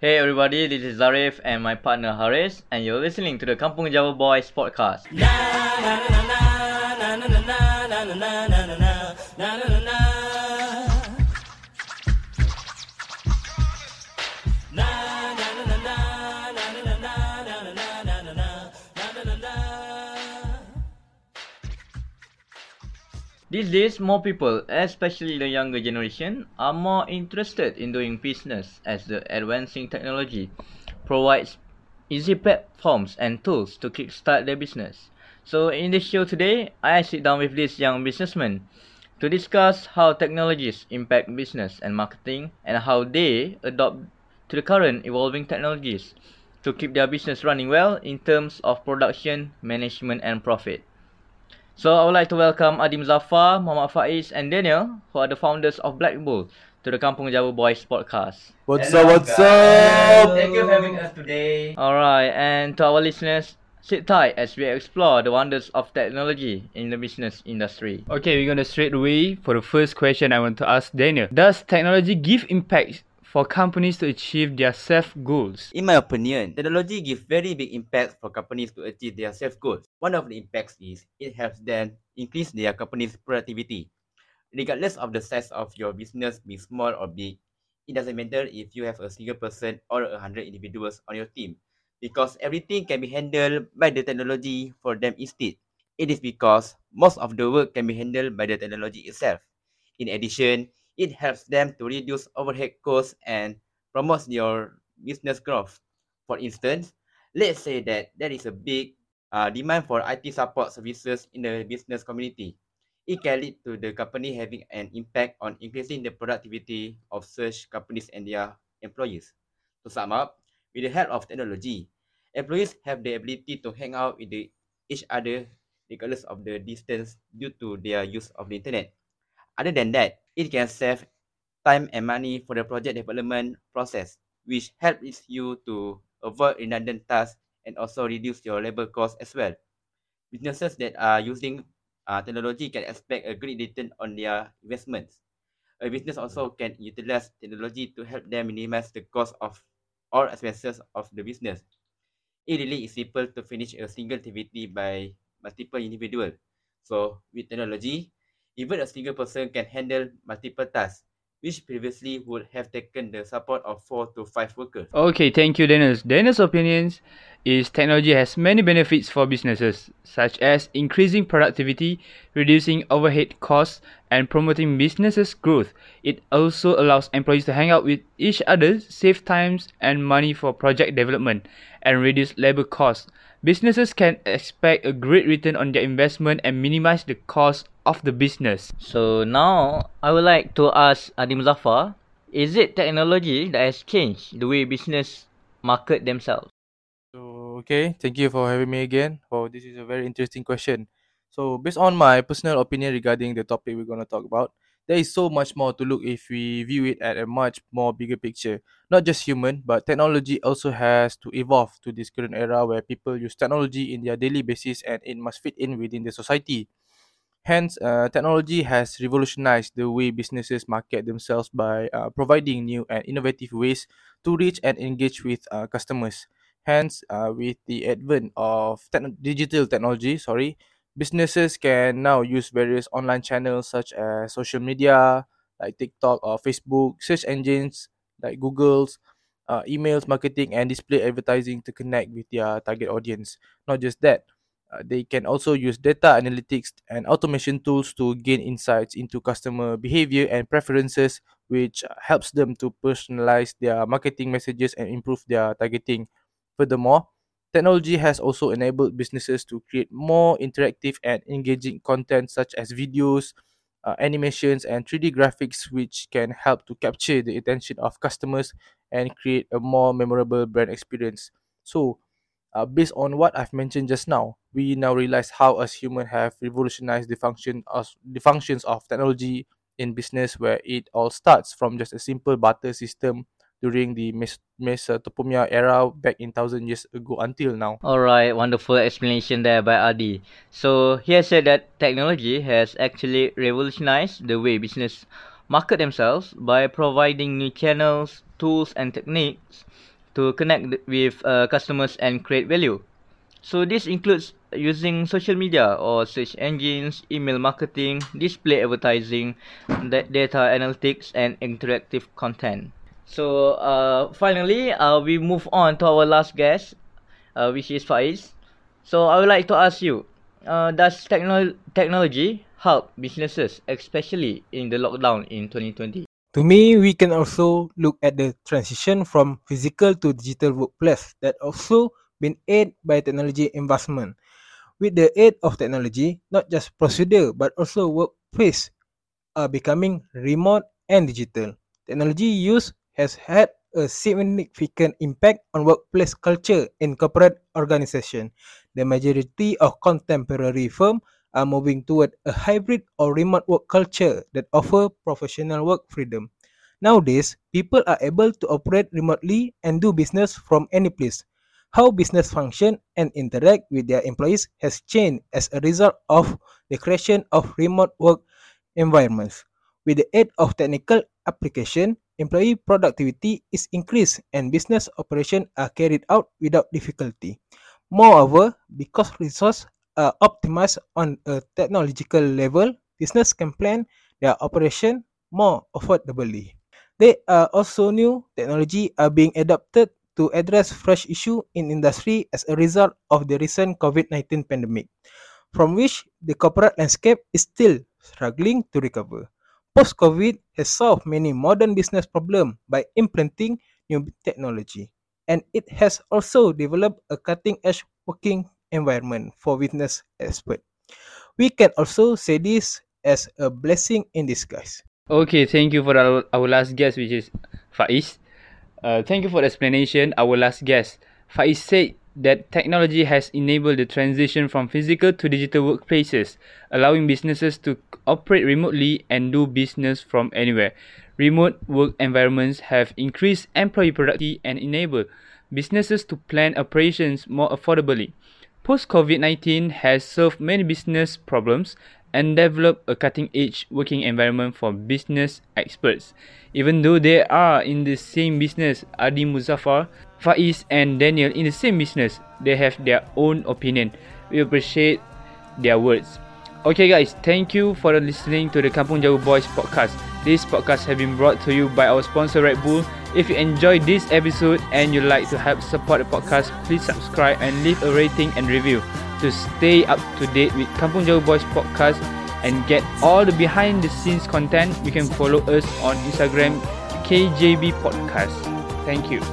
Hey everybody, this is Zarif and my partner Haris, and you're listening to the Kampung Java Boys podcast. These days, more people, especially the younger generation, are more interested in doing business as the advancing technology provides easy platforms and tools to kickstart their business. So, in this show today, I sit down with this young businessman to discuss how technologies impact business and marketing and how they adopt to the current evolving technologies to keep their business running well in terms of production, management, and profit. So I would like to welcome Adim Zafar, Muhammad Faiz and Daniel, who are the founders of Black Bull, to the Kampung Java Boys podcast. What's Hello, up? What's guys. up? Thank you for having us today. Alright, and to our listeners, sit tight as we explore the wonders of technology in the business industry. Okay, we're gonna straight away for the first question I want to ask Daniel. Does technology give impact for companies to achieve their self goals? In my opinion, technology gives very big impact for companies to achieve their self goals. One of the impacts is it helps them increase their company's productivity. Regardless of the size of your business, be small or big, it doesn't matter if you have a single person or a hundred individuals on your team, because everything can be handled by the technology for them instead. It is because most of the work can be handled by the technology itself. In addition, it helps them to reduce overhead costs and promotes your business growth. For instance, let's say that there is a big uh, demand for IT support services in the business community. It can lead to the company having an impact on increasing the productivity of such companies and their employees. To sum up, with the help of technology, employees have the ability to hang out with the, each other regardless of the distance due to their use of the internet. Other than that, it can save time and money for the project development process, which helps you to avoid redundant tasks and also reduce your labor costs as well. Businesses that are using uh, technology can expect a great return on their investments. A business also can utilize technology to help them minimize the cost of all expenses of the business. It really is simple to finish a single activity by multiple individuals. So with technology, even a single person can handle multiple tasks, which previously would have taken the support of four to five workers. Okay, thank you, Dennis. Dennis' opinions is technology has many benefits for businesses, such as increasing productivity, reducing overhead costs, and promoting businesses' growth. It also allows employees to hang out with each other, save times and money for project development, and reduce labor costs. Businesses can expect a great return on their investment and minimize the cost of the business. So now, I would like to ask Adi Muzaffar, is it technology that has changed the way business market themselves? So, okay, thank you for having me again. Oh, this is a very interesting question. So, based on my personal opinion regarding the topic we're to talk about, there is so much more to look if we view it at a much more bigger picture. Not just human, but technology also has to evolve to this current era where people use technology in their daily basis and it must fit in within the society. Hence, uh, technology has revolutionized the way businesses market themselves by uh, providing new and innovative ways to reach and engage with uh, customers. Hence, uh, with the advent of techno- digital technology, sorry, businesses can now use various online channels such as social media like TikTok or Facebook, search engines like Google's, uh, emails, marketing, and display advertising to connect with their target audience. Not just that, uh, they can also use data analytics and automation tools to gain insights into customer behavior and preferences, which helps them to personalize their marketing messages and improve their targeting. Furthermore, technology has also enabled businesses to create more interactive and engaging content such as videos, uh, animations, and 3D graphics, which can help to capture the attention of customers and create a more memorable brand experience. So, uh, based on what I've mentioned just now, we now realize how us humans have revolutionized the function of the functions of technology in business, where it all starts from just a simple barter system during the Mes- Mesopotamia era back in thousand years ago until now. Alright, wonderful explanation there by Adi. So he has said that technology has actually revolutionized the way business market themselves by providing new channels, tools and techniques to connect with uh, customers and create value. So this includes using social media or search engines, email marketing, display advertising, data analytics, and interactive content. So uh, finally, uh, we move on to our last guest, uh, which is Faiz. So I would like to ask you, uh, does techno- technology help businesses, especially in the lockdown in 2020? To me, we can also look at the transition from physical to digital workplace that also been aided by technology investment. With the aid of technology, not just procedure but also workplace are becoming remote and digital. Technology use has had a significant impact on workplace culture in corporate organization. The majority of contemporary firms are moving toward a hybrid or remote work culture that offer professional work freedom. Nowadays, people are able to operate remotely and do business from any place. How business function and interact with their employees has changed as a result of the creation of remote work environments. With the aid of technical application, employee productivity is increased and business operations are carried out without difficulty. Moreover, because resources Uh, are optimized on a technological level, business can plan their operation more affordably. There are also new technology are being adopted to address fresh issue in industry as a result of the recent COVID-19 pandemic, from which the corporate landscape is still struggling to recover. Post-COVID has solved many modern business problems by implementing new technology, and it has also developed a cutting-edge working environment for business experts. We can also say this as a blessing in disguise. Okay, thank you for our, our last guest, which is Faiz. Uh, thank you for the explanation. Our last guest, Faiz said that technology has enabled the transition from physical to digital workplaces, allowing businesses to operate remotely and do business from anywhere. Remote work environments have increased employee productivity and enable businesses to plan operations more affordably. Post COVID 19 has solved many business problems and developed a cutting edge working environment for business experts. Even though they are in the same business, Adi Muzaffar, Faiz, and Daniel in the same business, they have their own opinion. We appreciate their words. Okay, guys, thank you for listening to the Kampung Jauh Boys podcast. This podcast has been brought to you by our sponsor Red Bull. If you enjoyed this episode and you'd like to help support the podcast, please subscribe and leave a rating and review to stay up to date with Kampung Jauh Boys podcast and get all the behind the scenes content. You can follow us on Instagram KJB Podcast. Thank you.